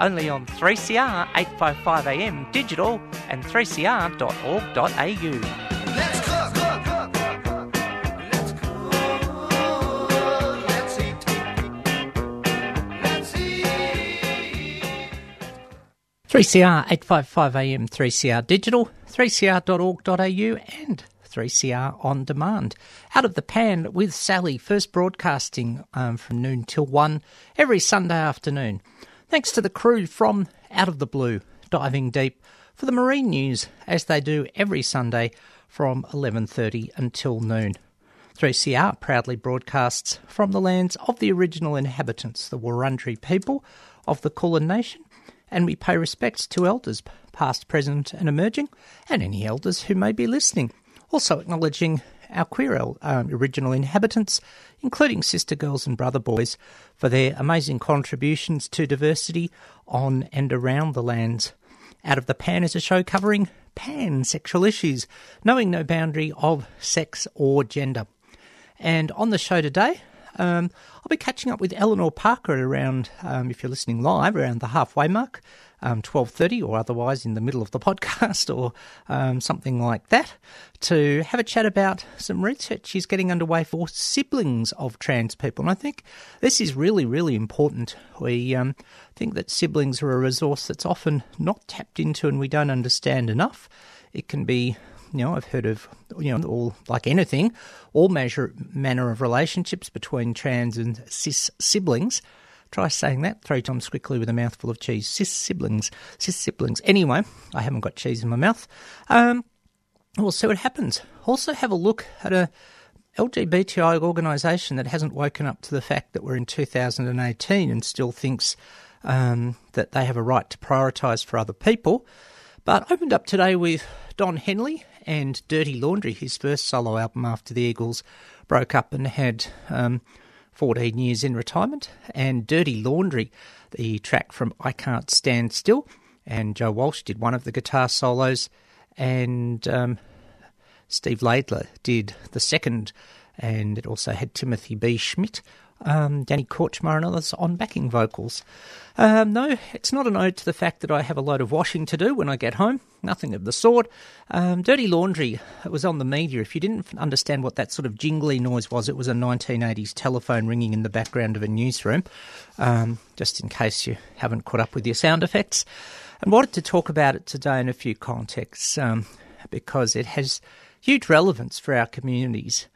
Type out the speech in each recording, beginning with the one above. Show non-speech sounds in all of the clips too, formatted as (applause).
only on 3CR 855am digital and 3cr.org.au. Let's cook, cook, cook. Let's eat. Let's eat. 3CR 855am 3CR digital, 3cr.org.au and 3CR on demand. Out of the pan with Sally, first broadcasting um, from noon till 1 every Sunday afternoon. Thanks to the crew from Out of the Blue, diving deep for the marine news as they do every Sunday from 11:30 until noon. 3CR proudly broadcasts from the lands of the original inhabitants, the Wurundjeri people of the Kulin Nation, and we pay respects to elders, past, present, and emerging, and any elders who may be listening. Also acknowledging our queer um, original inhabitants, including sister girls and brother boys, for their amazing contributions to diversity on and around the lands. Out of the Pan is a show covering pansexual issues, knowing no boundary of sex or gender. And on the show today, um, I'll be catching up with Eleanor Parker around, um, if you're listening live, around the halfway mark, um, 12.30 or otherwise in the middle of the (laughs) podcast or um, something like that, to have a chat about some research she's getting underway for siblings of trans people. And I think this is really, really important. We um, think that siblings are a resource that's often not tapped into and we don't understand enough. It can be you know, I've heard of, you know, all like anything, all measure manner of relationships between trans and cis siblings. Try saying that three times quickly with a mouthful of cheese. Cis siblings, cis siblings. Anyway, I haven't got cheese in my mouth. Um, we'll see what happens. Also, have a look at a LGBTI organisation that hasn't woken up to the fact that we're in 2018 and still thinks um, that they have a right to prioritise for other people. But opened up today with Don Henley and Dirty Laundry, his first solo album after the Eagles broke up and had um, 14 years in retirement. And Dirty Laundry, the track from I Can't Stand Still. And Joe Walsh did one of the guitar solos. And um, Steve Laidler did the second. And it also had Timothy B. Schmit um, Danny Kortchmar and others on backing vocals. Um, no, it's not an ode to the fact that I have a load of washing to do when I get home. Nothing of the sort. Um, Dirty Laundry it was on the media. If you didn't understand what that sort of jingly noise was, it was a 1980s telephone ringing in the background of a newsroom, um, just in case you haven't caught up with your sound effects. And wanted to talk about it today in a few contexts um, because it has huge relevance for our communities.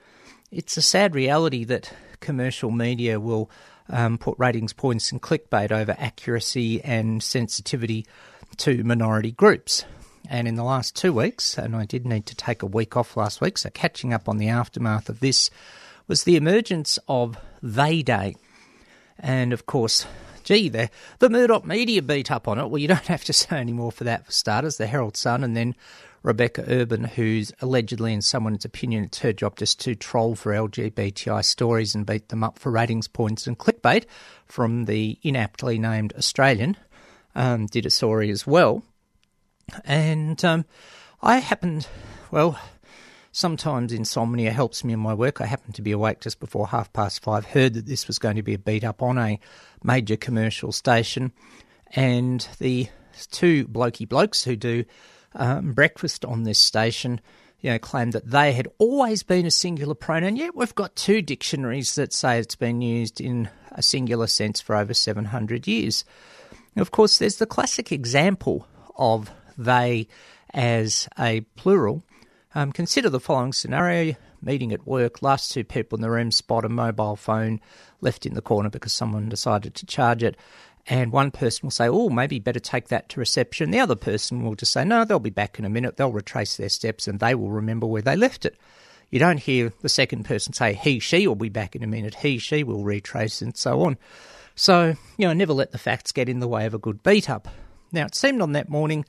It's a sad reality that commercial media will um, put ratings points and clickbait over accuracy and sensitivity to minority groups. And in the last two weeks, and I did need to take a week off last week, so catching up on the aftermath of this was the emergence of They Day. And of course, gee, the, the Murdoch media beat up on it. Well, you don't (laughs) have to say any more for that for starters. The Herald Sun and then Rebecca Urban, who's allegedly, in someone's opinion, it's her job just to troll for LGBTI stories and beat them up for ratings points and clickbait from the inaptly named Australian, um, did a story as well. And um, I happened, well, sometimes insomnia helps me in my work. I happened to be awake just before half past five, heard that this was going to be a beat up on a major commercial station, and the two blokey blokes who do um, breakfast on this station, you know, claimed that they had always been a singular pronoun. Yet we've got two dictionaries that say it's been used in a singular sense for over 700 years. Of course, there's the classic example of they as a plural. Um, consider the following scenario meeting at work, last two people in the room spot a mobile phone left in the corner because someone decided to charge it. And one person will say, oh, maybe better take that to reception. The other person will just say, no, they'll be back in a minute. They'll retrace their steps and they will remember where they left it. You don't hear the second person say, he, she will be back in a minute. He, she will retrace and so on. So, you know, never let the facts get in the way of a good beat up. Now, it seemed on that morning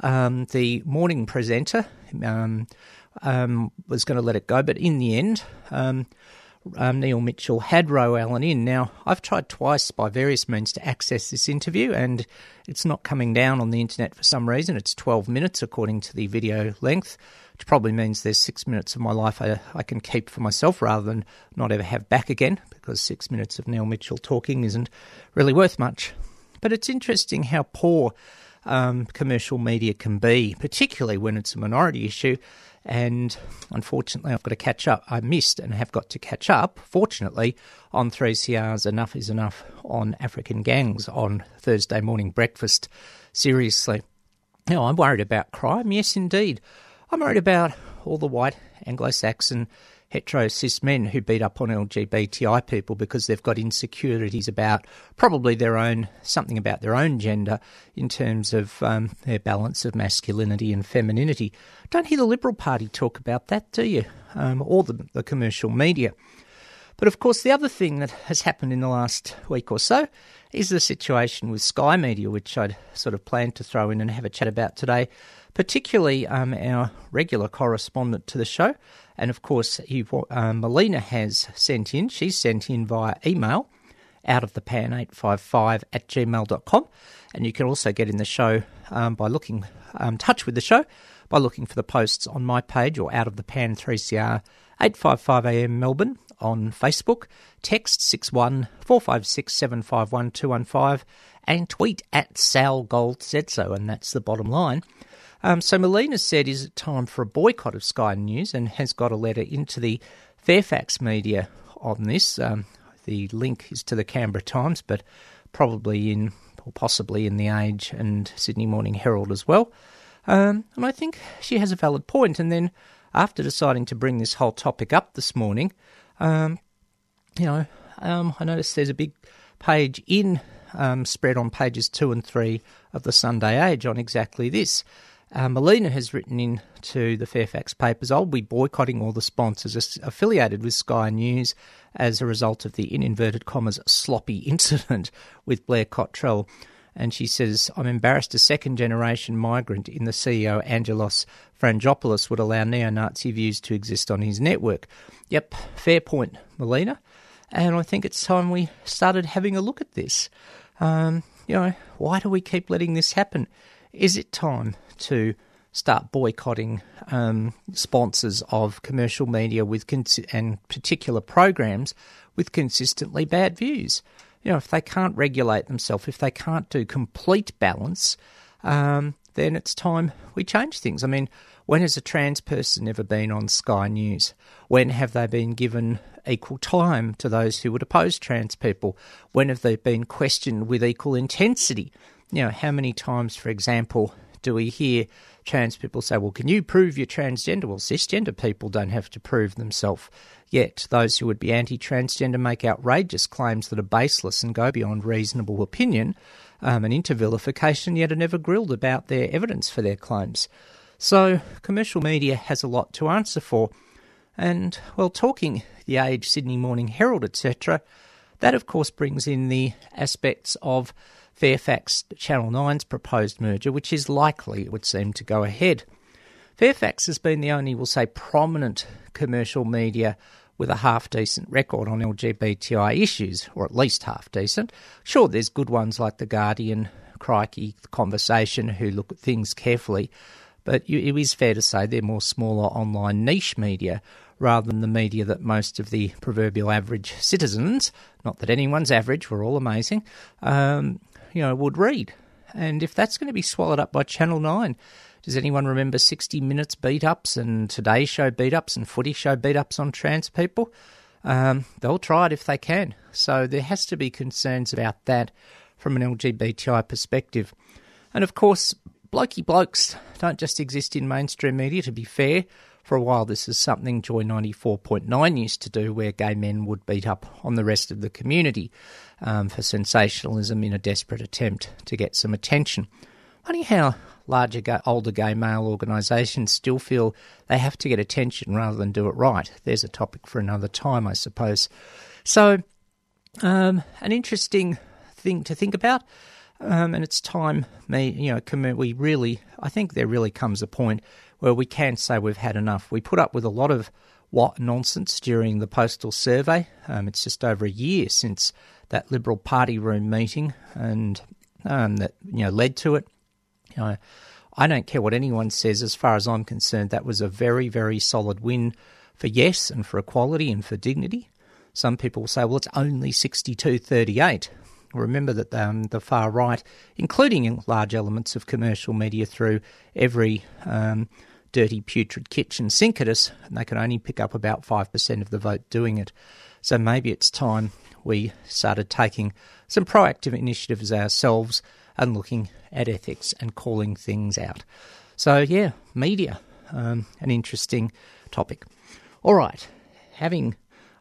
um, the morning presenter um, um, was going to let it go, but in the end, um, Neil Mitchell had Ro Allen in. Now, I've tried twice by various means to access this interview, and it's not coming down on the internet for some reason. It's 12 minutes according to the video length, which probably means there's six minutes of my life I, I can keep for myself rather than not ever have back again, because six minutes of Neil Mitchell talking isn't really worth much. But it's interesting how poor um, commercial media can be, particularly when it's a minority issue. And unfortunately, I've got to catch up. I missed and have got to catch up, fortunately, on 3CR's Enough is Enough on African Gangs on Thursday morning breakfast. Seriously. Now, I'm worried about crime. Yes, indeed. I'm worried about all the white Anglo Saxon hetero cis men who beat up on LGBTI people because they've got insecurities about probably their own, something about their own gender in terms of um, their balance of masculinity and femininity. Don't hear the Liberal Party talk about that, do you? Um, or the, the commercial media. But of course, the other thing that has happened in the last week or so is the situation with Sky Media, which I'd sort of planned to throw in and have a chat about today, particularly um, our regular correspondent to the show. And of course, um, Melina has sent in, she's sent in via email out of the pan 855 at gmail.com. And you can also get in the show um, by looking, um, touch with the show by looking for the posts on my page or out of the pan 3CR 855 AM Melbourne on Facebook, text 61 456 751 215, and tweet at Sal Gold said so, and that's the bottom line. Um, so Melina said, is it time for a boycott of Sky News and has got a letter into the Fairfax media on this. Um, the link is to the Canberra Times, but probably in, or possibly in the Age and Sydney Morning Herald as well. Um, and I think she has a valid point. And then after deciding to bring this whole topic up this morning, um, you know, um, I noticed there's a big page in um, spread on pages two and three of the Sunday Age on exactly this. Uh, Melina has written in to the Fairfax papers, I'll be boycotting all the sponsors affiliated with Sky News as a result of the, in inverted commas, sloppy (laughs) incident with Blair Cottrell. And she says, I'm embarrassed a second generation migrant in the CEO Angelos Frangopoulos would allow neo Nazi views to exist on his network. Yep, fair point, Melina. And I think it's time we started having a look at this. Um, you know, why do we keep letting this happen? Is it time to start boycotting um, sponsors of commercial media with cons- and particular programs with consistently bad views. You know, if they can't regulate themselves, if they can't do complete balance, um, then it's time we change things. I mean, when has a trans person ever been on Sky News? When have they been given equal time to those who would oppose trans people? When have they been questioned with equal intensity? You know, how many times, for example, do we hear trans people say, well, can you prove you're transgender? Well, cisgender people don't have to prove themselves. Yet those who would be anti transgender make outrageous claims that are baseless and go beyond reasonable opinion um, and into vilification, yet are never grilled about their evidence for their claims. So, commercial media has a lot to answer for. And, well, talking the Age, Sydney Morning Herald, etc., that of course brings in the aspects of Fairfax Channel 9's proposed merger, which is likely, it would seem, to go ahead. Fairfax has been the only, we'll say, prominent commercial media with a half decent record on LGBTI issues, or at least half decent. Sure, there's good ones like The Guardian, Crikey, Conversation, who look at things carefully, but it is fair to say they're more smaller online niche media rather than the media that most of the proverbial average citizens, not that anyone's average, we're all amazing, um, you know, would read. And if that's going to be swallowed up by Channel 9, does anyone remember 60 Minutes beat ups and Today Show beat ups and Footy Show beat ups on trans people? Um, they'll try it if they can. So there has to be concerns about that from an LGBTI perspective. And of course, blokey blokes don't just exist in mainstream media, to be fair. For a while, this is something Joy 94.9 used to do, where gay men would beat up on the rest of the community um, for sensationalism in a desperate attempt to get some attention. Funny how larger, older gay male organisations still feel they have to get attention rather than do it right. There's a topic for another time, I suppose. So, um, an interesting thing to think about. Um, and it's time, me, you know, we really, I think there really comes a point where we can say we've had enough. We put up with a lot of what nonsense during the postal survey. Um, it's just over a year since that Liberal Party room meeting, and um, that you know led to it. You know, I don't care what anyone says. As far as I'm concerned, that was a very, very solid win for yes and for equality and for dignity. Some people will say, well, it's only 62 38. Remember that um, the far right, including large elements of commercial media through every um, dirty, putrid kitchen sink at us, and they can only pick up about 5% of the vote doing it. So maybe it's time we started taking some proactive initiatives ourselves and looking at ethics and calling things out. So, yeah, media, um, an interesting topic. All right, having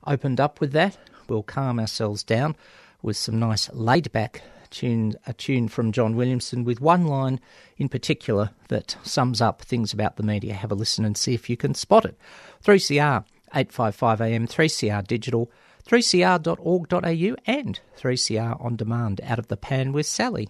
opened up with that, we'll calm ourselves down with some nice laid back tune, a tune from John Williamson with one line in particular that sums up things about the media. Have a listen and see if you can spot it. 3CR 855 AM, 3CR Digital, 3cr.org.au, and 3CR On Demand. Out of the Pan with Sally.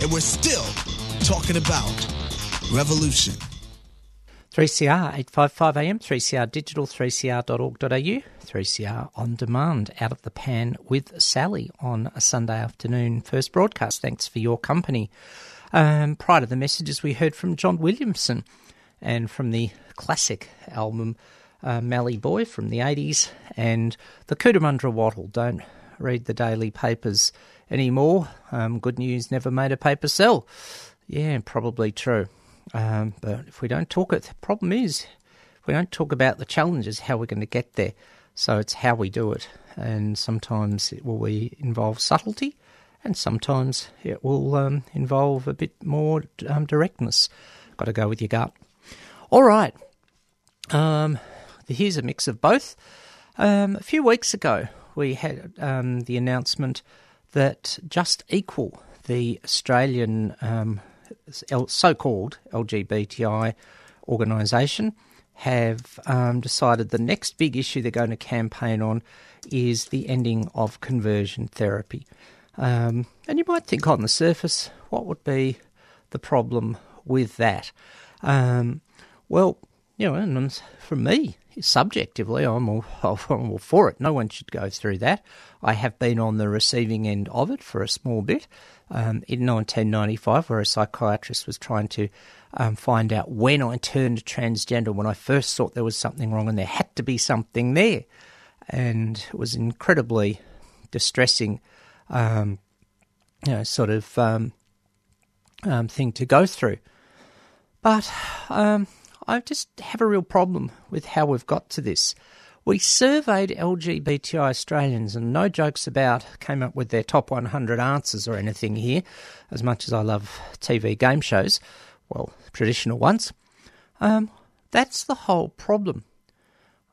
and we're still talking about revolution. 3CR 855 AM, 3CR Digital, 3cr.org.au, 3CR On Demand, Out of the Pan with Sally on a Sunday afternoon first broadcast. Thanks for your company. Um, prior to the messages, we heard from John Williamson and from the classic album uh, Mallee Boy from the 80s and the Cootamundra Wattle. Don't read the daily papers anymore. Um, good news never made a paper sell. Yeah, probably true. Um, but if we don't talk it, the problem is we don't talk about the challenges, how we're going to get there. So it's how we do it, and sometimes it will involve subtlety, and sometimes it will um, involve a bit more um, directness. Got to go with your gut. All right. Um, here's a mix of both. Um, a few weeks ago, we had um, the announcement that Just Equal, the Australian um, so called LGBTI organisation, have um, decided the next big issue they're going to campaign on is the ending of conversion therapy. Um, and you might think on the surface, what would be the problem with that? Um, well, you know, and for me, subjectively, I'm all, (laughs) I'm all for it. No one should go through that. I have been on the receiving end of it for a small bit. Um, in 1995, where a psychiatrist was trying to um, find out when I turned transgender, when I first thought there was something wrong and there had to be something there. And it was incredibly distressing um, you know, sort of um, um, thing to go through. But um, I just have a real problem with how we've got to this. We surveyed LGBTI Australians, and no jokes about came up with their top 100 answers or anything here, as much as I love TV game shows, well, traditional ones. Um, that's the whole problem.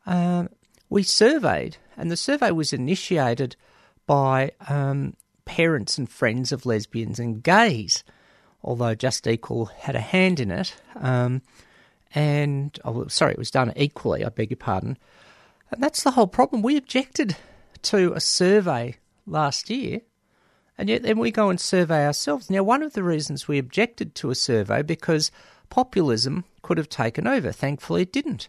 Um, we surveyed, and the survey was initiated by um, parents and friends of lesbians and gays, although Just Equal had a hand in it. Um, and, oh, sorry, it was done equally, I beg your pardon. And that's the whole problem. We objected to a survey last year, and yet then we go and survey ourselves. Now, one of the reasons we objected to a survey because populism could have taken over. Thankfully, it didn't.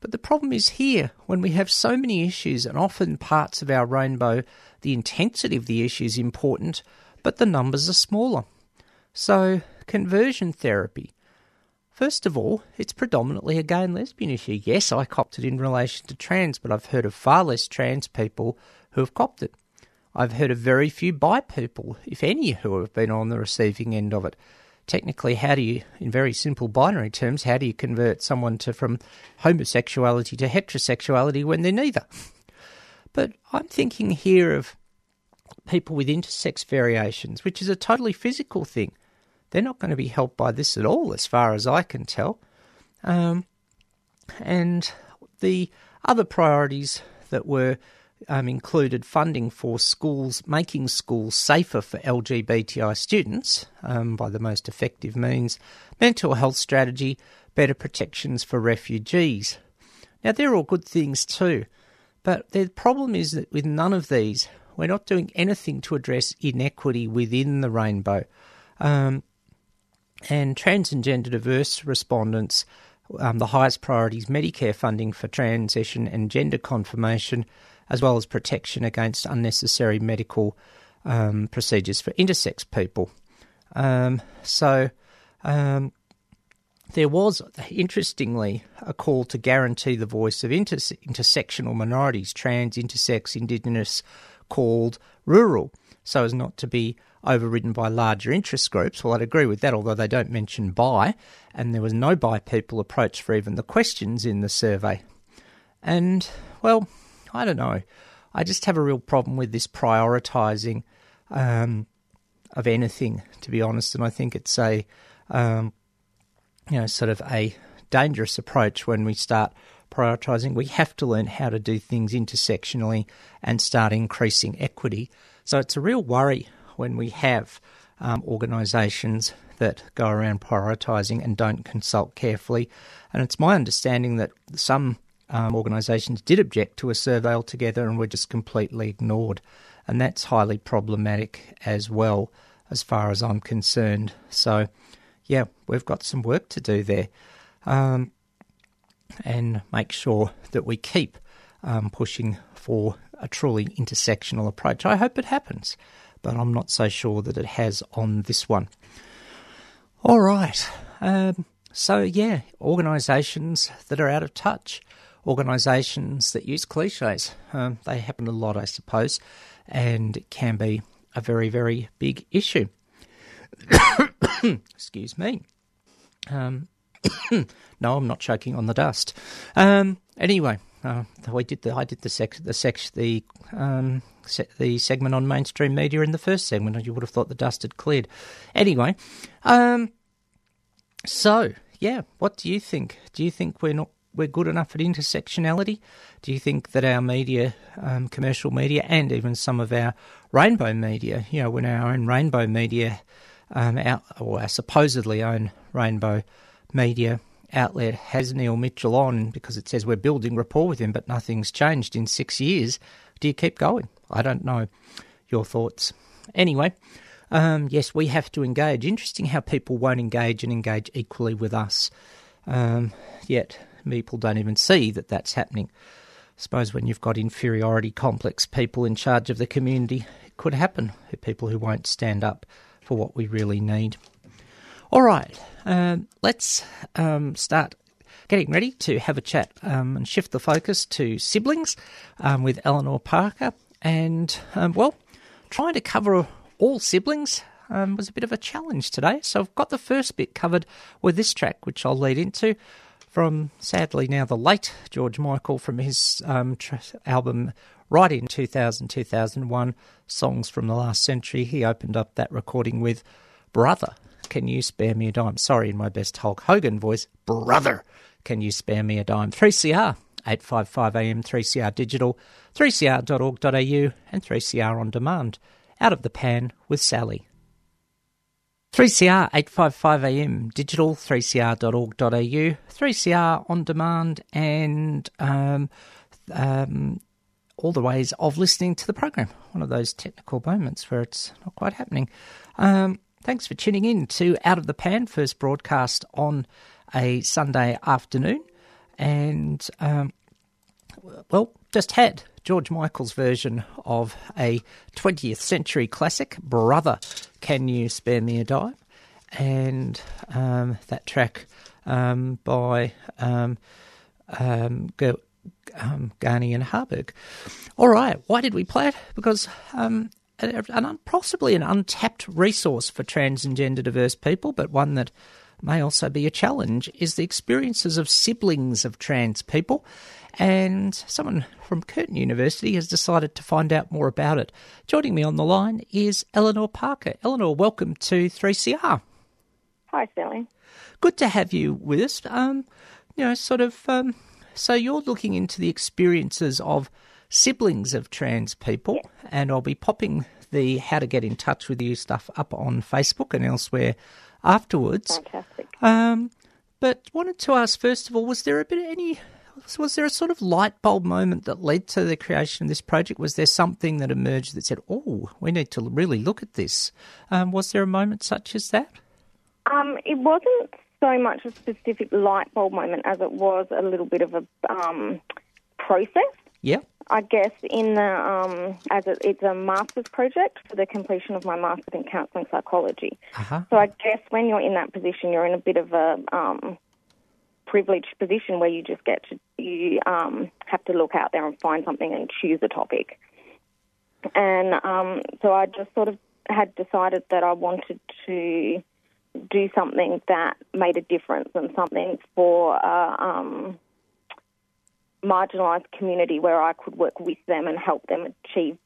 But the problem is here when we have so many issues, and often parts of our rainbow, the intensity of the issue is important, but the numbers are smaller. So, conversion therapy. First of all, it's predominantly a gay and lesbian issue. Yes, I copped it in relation to trans, but I've heard of far less trans people who have copped it. I've heard of very few bi people, if any, who have been on the receiving end of it technically, how do you, in very simple binary terms, how do you convert someone to from homosexuality to heterosexuality when they're neither? (laughs) But I'm thinking here of people with intersex variations, which is a totally physical thing. They're not going to be helped by this at all, as far as I can tell. Um, and the other priorities that were um, included funding for schools, making schools safer for LGBTI students um, by the most effective means, mental health strategy, better protections for refugees. Now, they're all good things too, but the problem is that with none of these, we're not doing anything to address inequity within the rainbow. Um, and trans and gender diverse respondents, um, the highest priority is Medicare funding for transition and gender confirmation as well as protection against unnecessary medical um, procedures for intersex people. Um, so um, there was, interestingly, a call to guarantee the voice of interse- intersectional minorities, trans, intersex, indigenous, called rural, so as not to be overridden by larger interest groups. Well, I'd agree with that, although they don't mention bi, and there was no bi people approach for even the questions in the survey. And, well, I don't know. I just have a real problem with this prioritising um, of anything, to be honest. And I think it's a, um, you know, sort of a dangerous approach when we start prioritising. We have to learn how to do things intersectionally and start increasing equity. So it's a real worry when we have um, organisations that go around prioritising and don't consult carefully. And it's my understanding that some um, organisations did object to a survey altogether and were just completely ignored. And that's highly problematic as well, as far as I'm concerned. So, yeah, we've got some work to do there. Um, and make sure that we keep um, pushing for a truly intersectional approach. I hope it happens, but I'm not so sure that it has on this one. All right. Um, so, yeah, organisations that are out of touch organisations that use cliches. Um, they happen a lot, I suppose, and it can be a very, very big issue. (coughs) Excuse me. Um, (coughs) no, I'm not choking on the dust. Um, anyway, uh, we did the I did the sec the sec the um, se- the segment on mainstream media in the first segment, and you would have thought the dust had cleared. Anyway, um, so yeah, what do you think? Do you think we're not we're good enough at intersectionality? Do you think that our media, um, commercial media, and even some of our rainbow media, you know, when our own rainbow media, um, out, or our supposedly own rainbow media outlet has Neil Mitchell on because it says we're building rapport with him, but nothing's changed in six years, do you keep going? I don't know your thoughts. Anyway, um, yes, we have to engage. Interesting how people won't engage and engage equally with us. Um, yet people don't even see that that's happening. I suppose when you've got inferiority complex people in charge of the community, it could happen. People who won't stand up for what we really need. All right, um, let's um, start getting ready to have a chat um, and shift the focus to siblings um, with Eleanor Parker and, um, well, trying to cover all siblings um, was a bit of a challenge today. So I've got the first bit covered with this track, which I'll lead into from sadly now the late George Michael from his um, tr- album right in 2000 2001 songs from the last century. He opened up that recording with Brother. Can you spare me a dime? Sorry, in my best Hulk Hogan voice, Brother. Can you spare me a dime? 3CR 855 AM 3CR digital 3cr.org.au and 3CR on demand. Out of the pan with Sally. 3CR 855 AM digital 3cr.org.au 3CR on demand and um, um, all the ways of listening to the program. One of those technical moments where it's not quite happening. Um, thanks for tuning in to Out of the Pan, first broadcast on a Sunday afternoon. And, um, well, just had George Michael's version of a 20th century classic, Brother, Can You Spare Me a Dime? And um, that track um, by um, um, G- um, Gorney and Harburg. All right, why did we play it? Because um, an, possibly an untapped resource for trans and gender diverse people, but one that may also be a challenge, is the experiences of siblings of trans people. And someone from Curtin University has decided to find out more about it. Joining me on the line is Eleanor Parker. Eleanor, welcome to 3CR. Hi, Sally. Good to have you with us. Um, you know, sort of. Um, so you're looking into the experiences of siblings of trans people, and I'll be popping the how to get in touch with you stuff up on Facebook and elsewhere afterwards. Fantastic. Um, but wanted to ask first of all, was there a bit of any? Was there a sort of light bulb moment that led to the creation of this project? Was there something that emerged that said, "Oh, we need to really look at this"? Um, was there a moment such as that? Um, it wasn't so much a specific light bulb moment as it was a little bit of a um, process. Yeah. I guess in the um, as it, it's a master's project for the completion of my master's in counselling psychology. Uh-huh. So I guess when you're in that position, you're in a bit of a um, privileged position where you just get to you um, have to look out there and find something and choose a topic. And um, so I just sort of had decided that I wanted to do something that made a difference and something for a um, marginalised community where I could work with them and help them achieve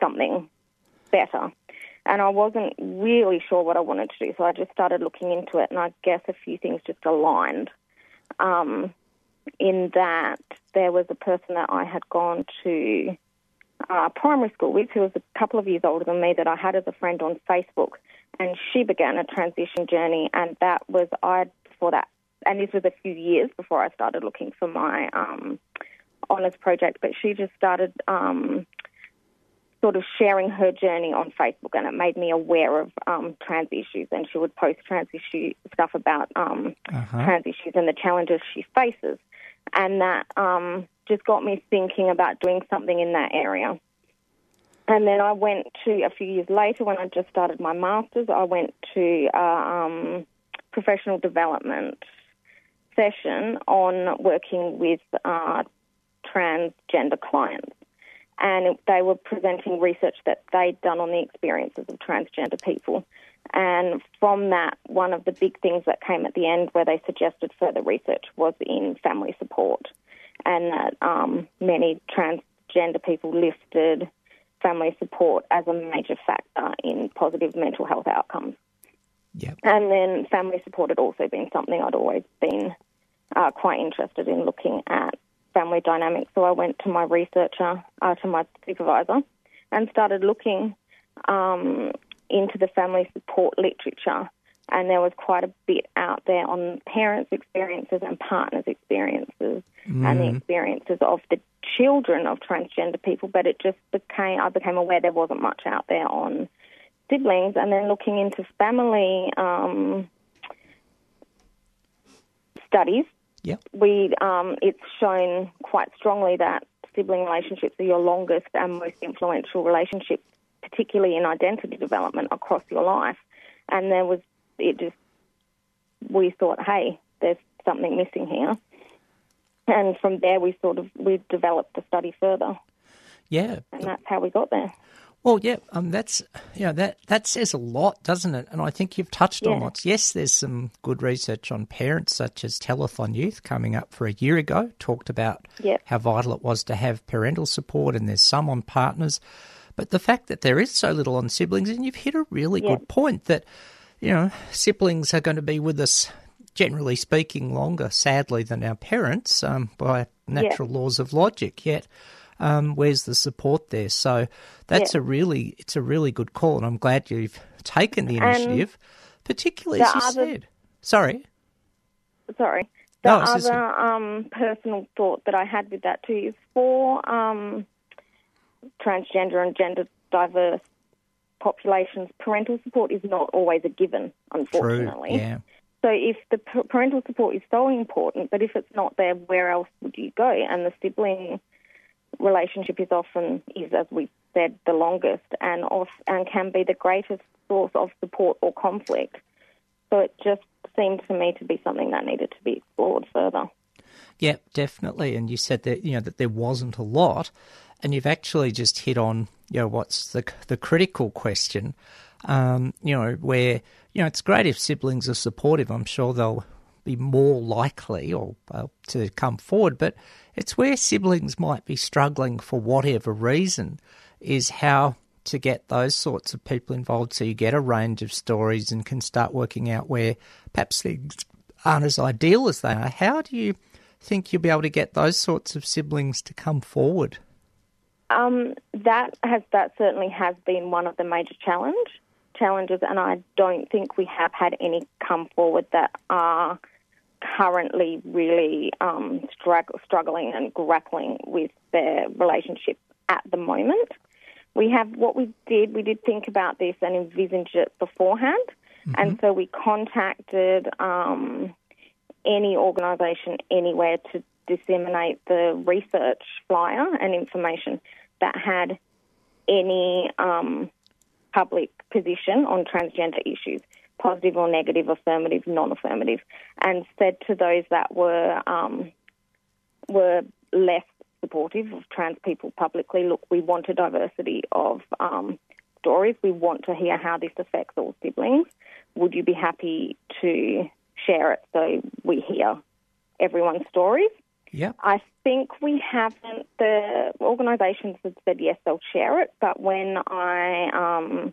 something better. And I wasn't really sure what I wanted to do, so I just started looking into it, and I guess a few things just aligned. Um, in that there was a person that I had gone to uh, primary school with, who was a couple of years older than me, that I had as a friend on Facebook, and she began a transition journey, and that was I before that, and this was a few years before I started looking for my um, honours project. But she just started um, sort of sharing her journey on Facebook, and it made me aware of um, trans issues. And she would post trans issue stuff about um, Uh-huh. trans issues and the challenges she faces, and that um, just got me thinking about doing something in that area. And then I went to a few years later when I just started my masters. I went to a um, professional development session on working with uh, transgender clients, and they were presenting research that they'd done on the experiences of transgender people. And from that, one of the big things that came at the end where they suggested further research was in family support, and that um, many transgender people listed family support as a major factor in positive mental health outcomes. Yep. And then family support had also been something I'd always been uh, quite interested in looking at family dynamics. So I went to my researcher, uh, to my supervisor, and started looking um, into the family support literature. And there was quite a bit out there on parents' experiences and partners' experiences and the experiences of the children of transgender people. But it just became, I became aware there wasn't much out there on siblings. And then looking into family um, studies, Yep. we um, it's shown quite strongly that sibling relationships are your longest and most influential relationships, particularly in identity development across your life. And there was it just we thought, hey, there's something missing here. And from there, we sort of we developed the study further, Yeah. and that's how we got there. Well, yeah, um, that's you know that that says a lot, doesn't it? And I think you've touched on Yeah. lots. Yes, there's some good research on parents, such as Telethon Youth coming up for a year ago, talked about Yep. how vital it was to have parental support, and there's some on partners. But the fact that there is so little on siblings, and you've hit a really Yeah. good point that you know siblings are going to be with us, generally speaking, longer, sadly, than our parents um, by natural laws of logic. Yet um, where's the support there? So that's Yeah. a really it's a really good call, and I'm glad you've taken the initiative, particularly as the you other- said. Sorry, Sorry. The No, it's just- other um, personal thought that I had with that too is for um, transgender and gender diverse populations, parental support is not always a given, unfortunately. true. Yeah, So if the parental support is so important, but if it's not there, where else would you go? And the sibling relationship is often is, as we said, the longest and off, and can be the greatest source of support or conflict. So it just seemed to me to be something that needed to be explored further. yeah, definitely. And you said that you know that there wasn't a lot, and you've actually just hit on you know what's the the critical question. Um, you know where you know it's great if siblings are supportive. I'm sure they'll be more likely or uh, to come forward, but it's where siblings might be struggling for whatever reason is how to get those sorts of people involved so you get a range of stories and can start working out where perhaps things aren't as ideal as they are. How do you think you'll be able to get those sorts of siblings to come forward? Um, that has that certainly has been one of the major challenge challenges, and I don't think we have had any come forward that are currently really um, strugg- struggling and grappling with their relationship at the moment. We have what we did. We did think about this and envisage it beforehand, and so we contacted um, any organisation anywhere to disseminate the research flyer and information that had any um, public position on transgender issues, positive or negative, affirmative, non-affirmative, and said to those that were um, were less supportive of trans people publicly, look, we want a diversity of um, stories. We want to hear how this affects all siblings. Would you be happy to share it so we hear everyone's stories? Yep. I think we haven't. The organisations have said yes, they'll share it, but when I um,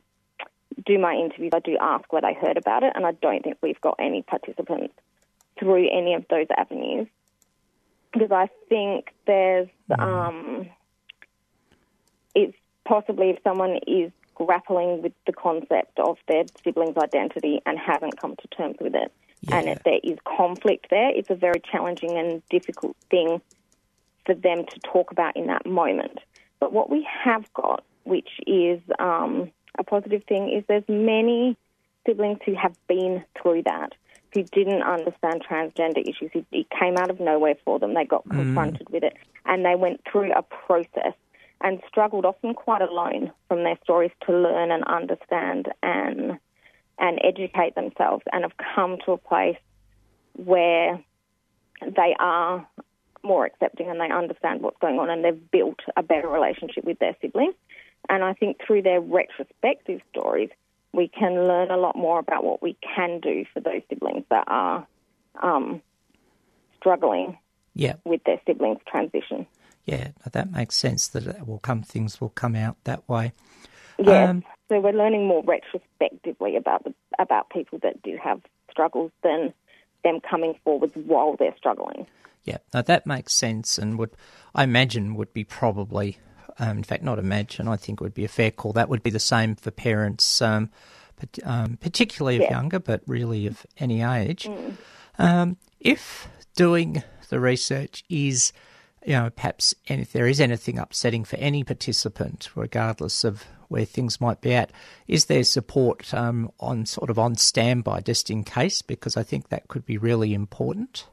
do my interviews, I do ask where they heard about it, and I don't think we've got any participants through any of those avenues. Because I think there's um, it's possibly if someone is grappling with the concept of their sibling's identity and haven't come to terms with it, and if there is conflict there, it's a very challenging and difficult thing for them to talk about in that moment. But what we have got, which is um, a positive thing, is there's many siblings who have been through that, who didn't understand transgender issues. It, came out of nowhere for them. They got mm. confronted with it, and they went through a process and struggled, often quite alone, from their stories to learn and understand and and educate themselves, and have come to a place where they are more accepting and they understand what's going on and they've built a better relationship with their siblings. And I think through their retrospective stories, we can learn a lot more about what we can do for those siblings that are um, struggling Yeah, with their siblings' transition. yeah, that makes sense. That it will come, things will come out that way. Yes. Um, so we're learning more retrospectively about the, about people that do have struggles than them coming forward while they're struggling. Yeah, no, that makes sense, and would I imagine would be probably, um, in fact, not imagine. I think it would be a fair call. That would be the same for parents, um, but, um, particularly of Yeah. younger, but really of any age. Um, if doing the research is, you know, perhaps, and if there is anything upsetting for any participant, regardless of where things might be at, is there support um, on sort of on standby just in case? Because I think that could be really important.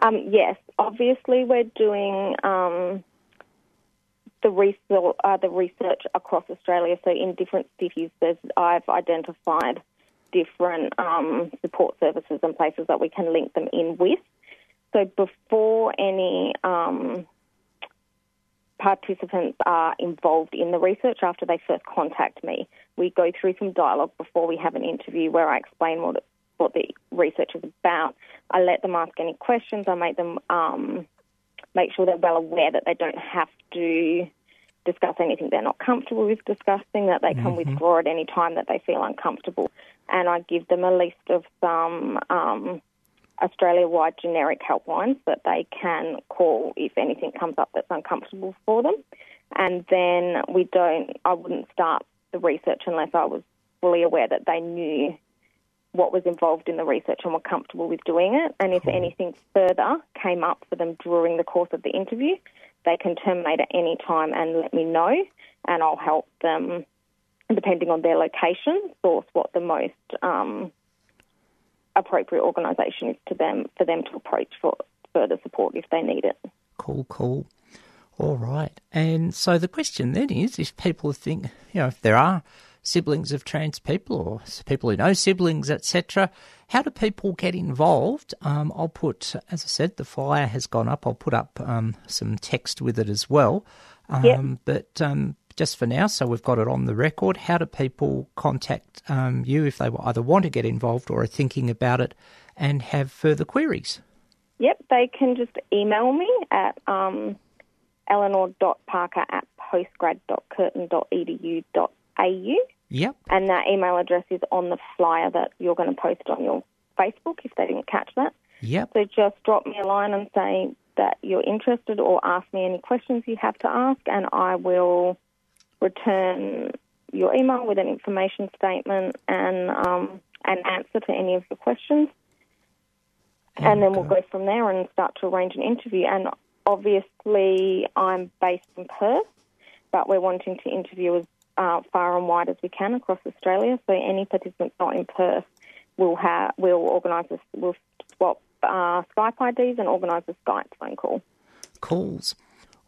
Um, yes, obviously we're doing um, the research, uh, the research across Australia. So in different cities, I've identified different um, support services and places that we can link them in with. So before any um, participants are involved in the research after they first contact me. We go through some dialogue before we have an interview where I explain what what the research is about. I let them ask any questions. I make them um, make sure they're well aware that they don't have to discuss anything they're not comfortable with discussing. That they can Mhm. withdraw at any time that they feel uncomfortable, and I give them a list of some. Um, Australia-wide generic helplines that they can call if anything comes up that's uncomfortable for them. And then we don't, I wouldn't start the research unless I was fully aware that they knew what was involved in the research and were comfortable with doing it. And if anything further came up for them during the course of the interview, they can terminate at any time and let me know, and I'll help them, depending on their location, source what the most um, appropriate organisation is to them for them to approach for further support if they need it. Cool, cool. All right. And so the question then is if people think, you know, if there are siblings of trans people or people who know siblings, etc., how do people get involved? Um, I'll put, as I said, the flyer has gone up. I'll put up um, some text with it as well. Um, Yep. But um, just for now, so we've got it on the record, how do people contact um, you if they either want to get involved or are thinking about it and have further queries? Yep, they can just email me at um, eleanor.parker at postgrad.curtin.edu.au. Yep. And that email address is on the flyer that you're going to post on your Facebook if they didn't catch that. Yep. So just drop me a line and say that you're interested or ask me any questions you have to ask, and I will return your email with an information statement and um, an answer to any of your questions. And then we'll go from there and start to arrange an interview. And obviously, I'm based in Perth, but we're wanting to interview as uh, far and wide as we can across Australia. So any participants not in Perth will have will organise a, will swap uh, Skype IDs and organise a Skype phone call. calls.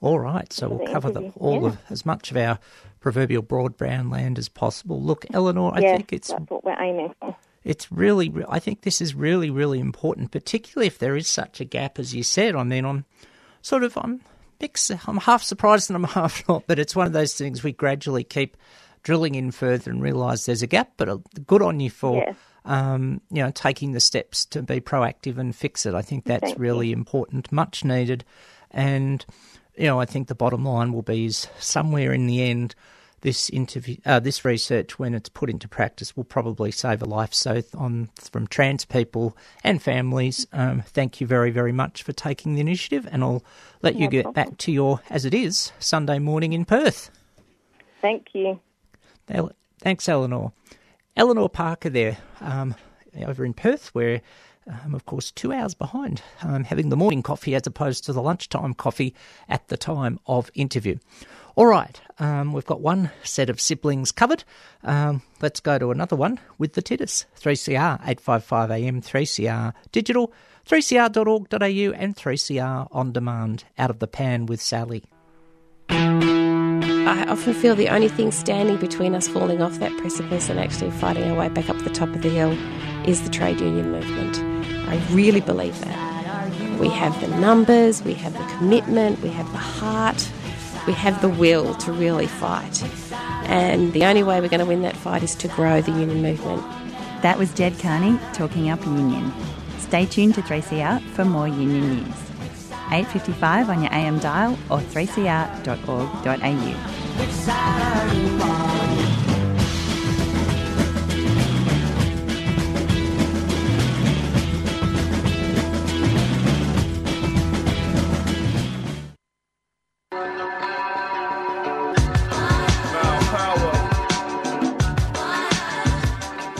All right, so we'll cover the, all yeah. of as much of our proverbial broad brown land as possible. Look, Eleanor, I yes, think it's that's what we're aiming for. it's really I think this is really really important, particularly if there is such a gap as you said. I mean, I'm sort of I'm mixed. I'm half surprised and I'm half (laughs) not, but it's one of those things we gradually keep drilling in further and realise there's a gap. But uh, good on you for. Yes. Um, you know, taking the steps to be proactive and fix it. I think that's really important, much needed, and you know, I think the bottom line will be is somewhere in the end, this interview, uh, this research, when it's put into practice, will probably save a life. So, on from trans people and families, um, thank you very, very much for taking the initiative, and I'll let you No get problem. back to your, as it is, Sunday morning in Perth. Thank you. Thanks, Eleanor. Eleanor Parker there um, over in Perth, where, um, of course, two hours behind, um, having the morning coffee as opposed to the lunchtime coffee at the time of interview. All right, um, we've got one set of siblings covered. Um, let's go to another one with the Tiddas 3CR 855 AM 3CR digital 3cr.org.au and 3CR on demand. Out of the pan with Sally. I often feel the only thing standing between us falling off that precipice and actually fighting our way back up the top of the hill is the trade union movement. I really believe that. We have the numbers, we have the commitment, we have the heart, we have the will to really fight. And the only way we're going to win that fight is to grow the union movement. That was Ged Kearney talking up union. Stay tuned to 3CR for more union news. 8.55 on your AM dial or 3cr.org.au.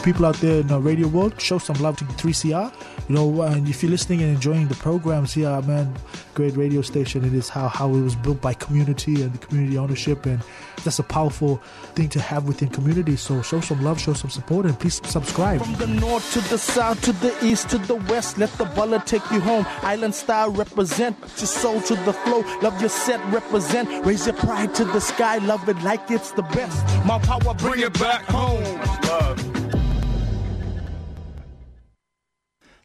people out there in the radio world, show some love to 3CR. You know, and if you're listening and enjoying the programs here, man, great radio station. It is how, how it was built by community and the community ownership, and that's a powerful thing to have within community. So show some love, show some support, and please subscribe. From the north to the south to the east to the west, let the baller take you home. Island style represent, your soul to the flow. Love your set, represent. Raise your pride to the sky, love it like it's the best. My power, bring it back home. Love.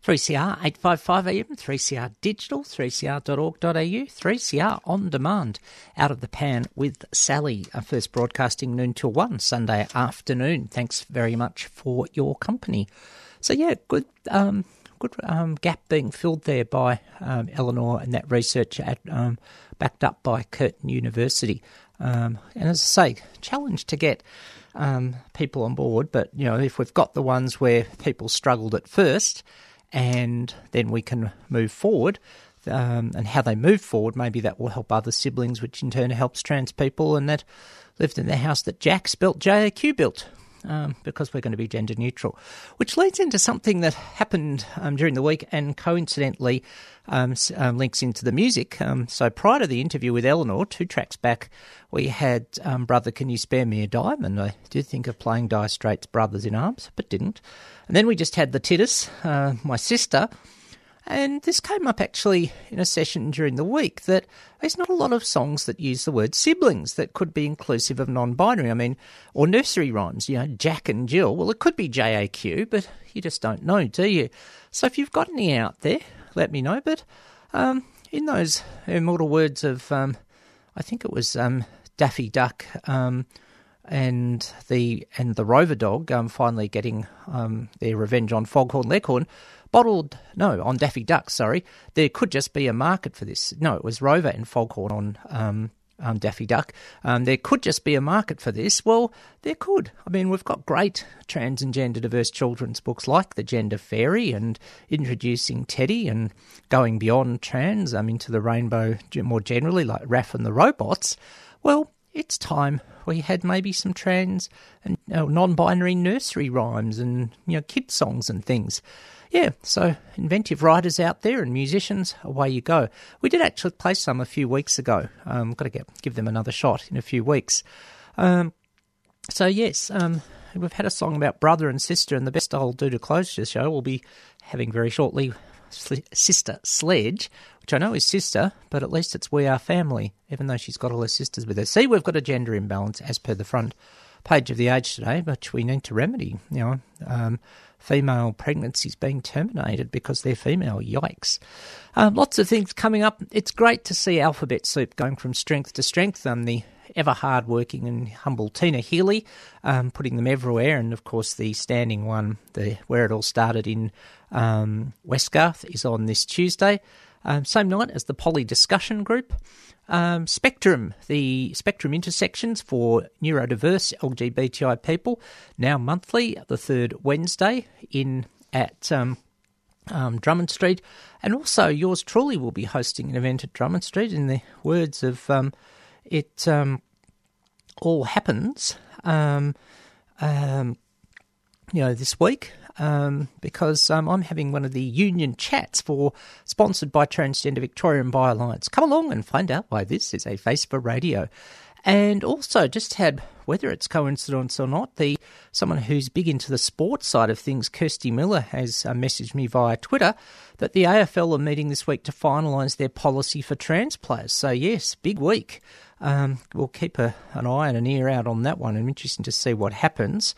3CR 855 AM, 3CR digital, 3cr.org.au, 3CR on demand. Out of the pan with Sally, our first broadcasting noon till 1 Sunday afternoon. Thanks very much for your company. So, yeah, good. Um, good um, gap being filled there by um, Eleanor and that research at, um, backed up by Curtin University. Um, and as I say, challenge to get um, people on board, but you know, if we've got the ones where people struggled at first, and then we can move forward. Um, and how they move forward, maybe that will help other siblings, which in turn helps trans people and that lived in the house that Jack's built, JAQ built, um, because we're going to be gender neutral. Which leads into something that happened um, during the week and coincidentally um, um links into the music. Um, so prior to the interview with Eleanor, two tracks back, we had Brother Can You Spare Me a Dime? And I did think of playing Dire Straits' Brothers in Arms, but didn't. And then we just had the Tiddas, uh, my sister. And this came up actually in a session during the week that there's not a lot of songs that use the word siblings that could be inclusive of non binary. I mean, or nursery rhymes, you know, Jack and Jill. Well, it could be JAQ, but you just don't know, do you? So if you've got any out there, let me know. But um, in those immortal words of, um, I think it was um, Daffy Duck. Um, and the and the Rover dog um, finally getting um, their revenge on Foghorn Leghorn. Bottled, no, on Daffy Duck, sorry. There could just be a market for this. No, it was Rover and Foghorn on um, um, Daffy Duck. Um, there could just be a market for this. Well, there could. I mean, we've got great trans and gender diverse children's books like The Gender Fairy and introducing Teddy and going beyond trans um, into the rainbow more generally, like Raff and the Robots. Well, it's time we had maybe some trans and you know, non-binary nursery rhymes and you know kid songs and things. Yeah, so inventive writers out there and musicians, away you go. We did actually play some a few weeks ago. Um, got to get give them another shot in a few weeks. Um, so yes, um, we've had a song about brother and sister, and the best I'll do to close the show will be having very shortly Sister Sledge, which I know is sister, but at least it's We Are Family, even though she's got all her sisters with her. See, we've got a gender imbalance as per the front page of the Age today, which we need to remedy. You know, um, female pregnancies being terminated because they're female. Yikes! Um, lots of things coming up. It's great to see Alphabet Soup going from strength to strength. Um, the ever hard working and humble Tina Healy, um, putting them everywhere, and of course the standing one, the where it all started in um, Westgarth, is on this Tuesday. Um, same night as the Poly Discussion Group. Um, Spectrum, the Spectrum intersections for neurodiverse LGBTI people, now monthly, the third Wednesday in at um, um, Drummond Street, and also yours truly will be hosting an event at Drummond Street. In the words of um, it, um, all happens, um, you know, this week um, because um, I'm having one of the union chats for sponsored by Transgender Victoria and Alliance. Come along and find out why this is a face for radio. And also, just had whether it's coincidence or not, the someone who's big into the sports side of things, Kirsty Miller, has uh, messaged me via Twitter that the AFL are meeting this week to finalise their policy for trans players. So yes, big week. Um, we'll keep a, an eye and an ear out on that one. I'm interested to see what happens.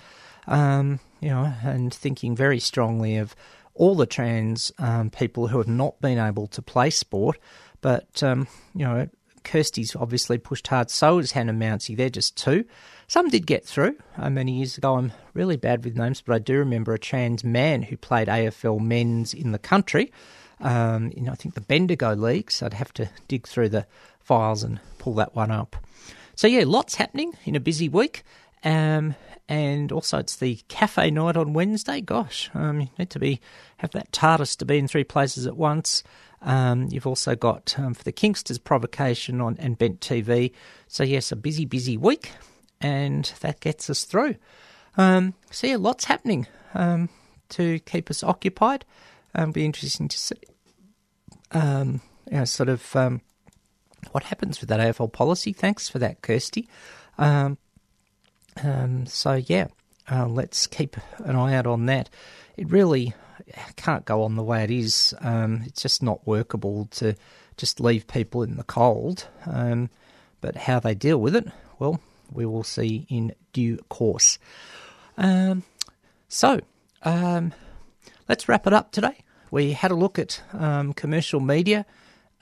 Um, you know, and thinking very strongly of all the trans um, people who have not been able to play sport. But, um, you know, Kirsty's obviously pushed hard, so has Hannah Mounsey. They're just two. Some did get through uh, many years ago. I'm really bad with names, but I do remember a trans man who played AFL men's in the country. Um, in, I think the Bendigo League, so I'd have to dig through the files and pull that one up. So, yeah, lots happening in a busy week. Um, and also it's the cafe night on Wednesday. Gosh, um, you need to be have that TARDIS to be in three places at once. Um, you've also got um, for the Kingsters provocation on and Bent TV. So yes, a busy, busy week, and that gets us through. Um, so yeah, lots happening um, to keep us occupied. Um, be interesting to see, um, you know, sort of what happens with that AFL policy. Thanks for that, Kirsty. Um, um, so yeah, uh, let's keep an eye out on that. It really can't go on the way it is. Um, it's just not workable to just leave people in the cold. Um, but how they deal with it, well, we will see in due course. Um, so um, let's wrap it up today We had a look at um, commercial media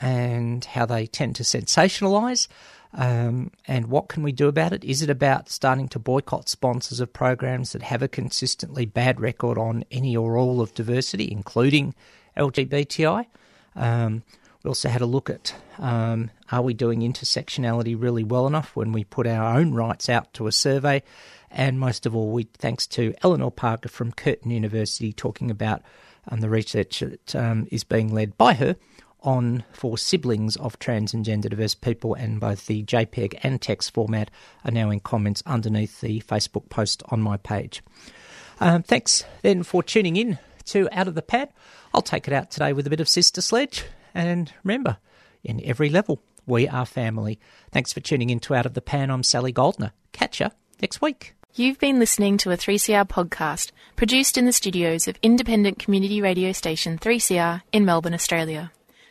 and how they tend to sensationalise. Um, and what can we do about it? Is it about starting to boycott sponsors of programs that have a consistently bad record on any or all of diversity, including LGBTI? Um, we also had a look at um, are we doing intersectionality really well enough when we put our own rights out to a survey? And most of all, we thanks to Eleanor Parker from Curtin University talking about um, the research that um, is being led by her on for siblings of trans and gender diverse people, and both the JPEG and text format are now in comments underneath the Facebook post on my page. Um, thanks then for tuning in to Out of the Pan. I'll take it out today with a bit of Sister Sledge, and remember, in every level, we are family. Thanks for tuning in to Out of the Pan. I'm Sally Goldner. Catch you next week. You've been listening to a 3CR podcast produced in the studios of independent community radio station 3CR in Melbourne, Australia.